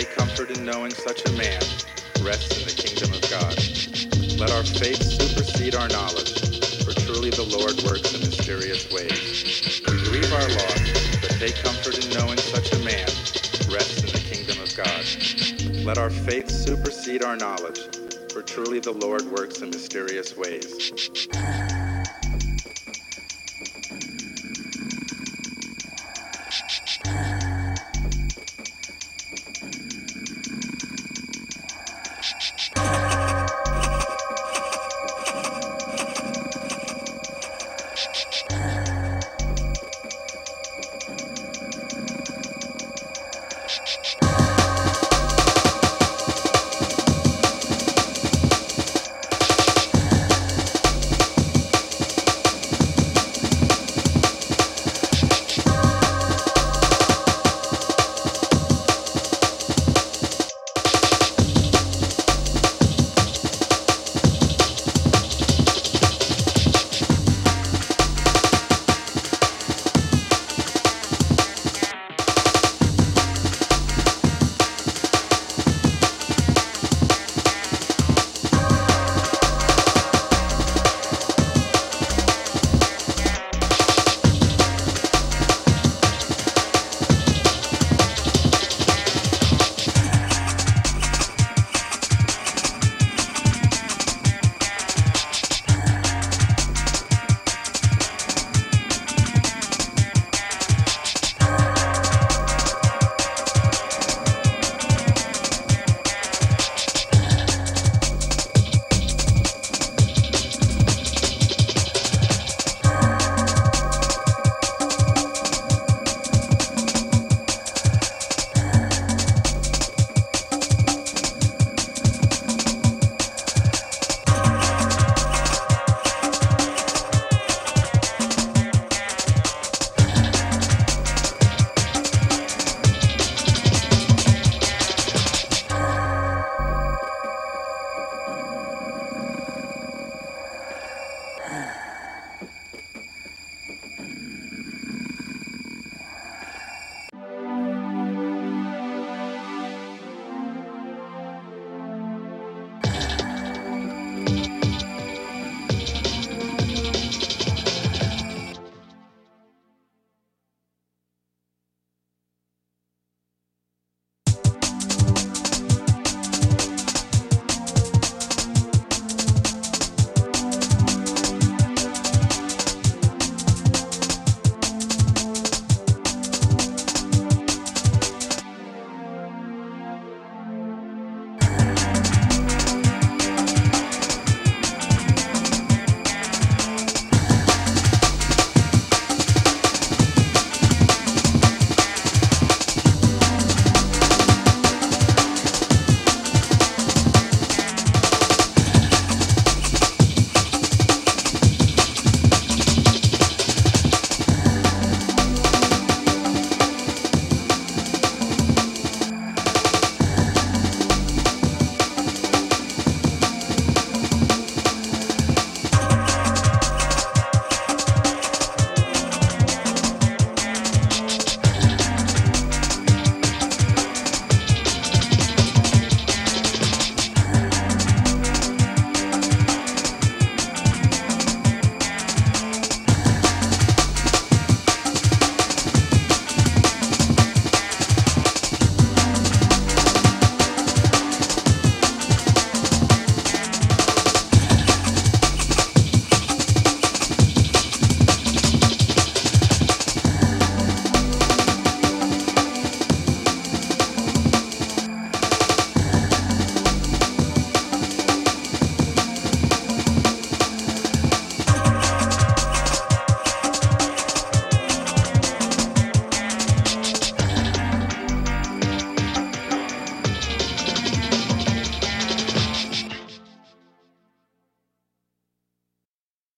take comfort in knowing such a man rests in the kingdom of God. Let our faith supersede our knowledge, for truly the Lord works in mysterious ways. We grieve our loss, but take comfort in knowing such a man rests in the kingdom of God. Let our faith supersede our knowledge, for truly the Lord works in mysterious ways.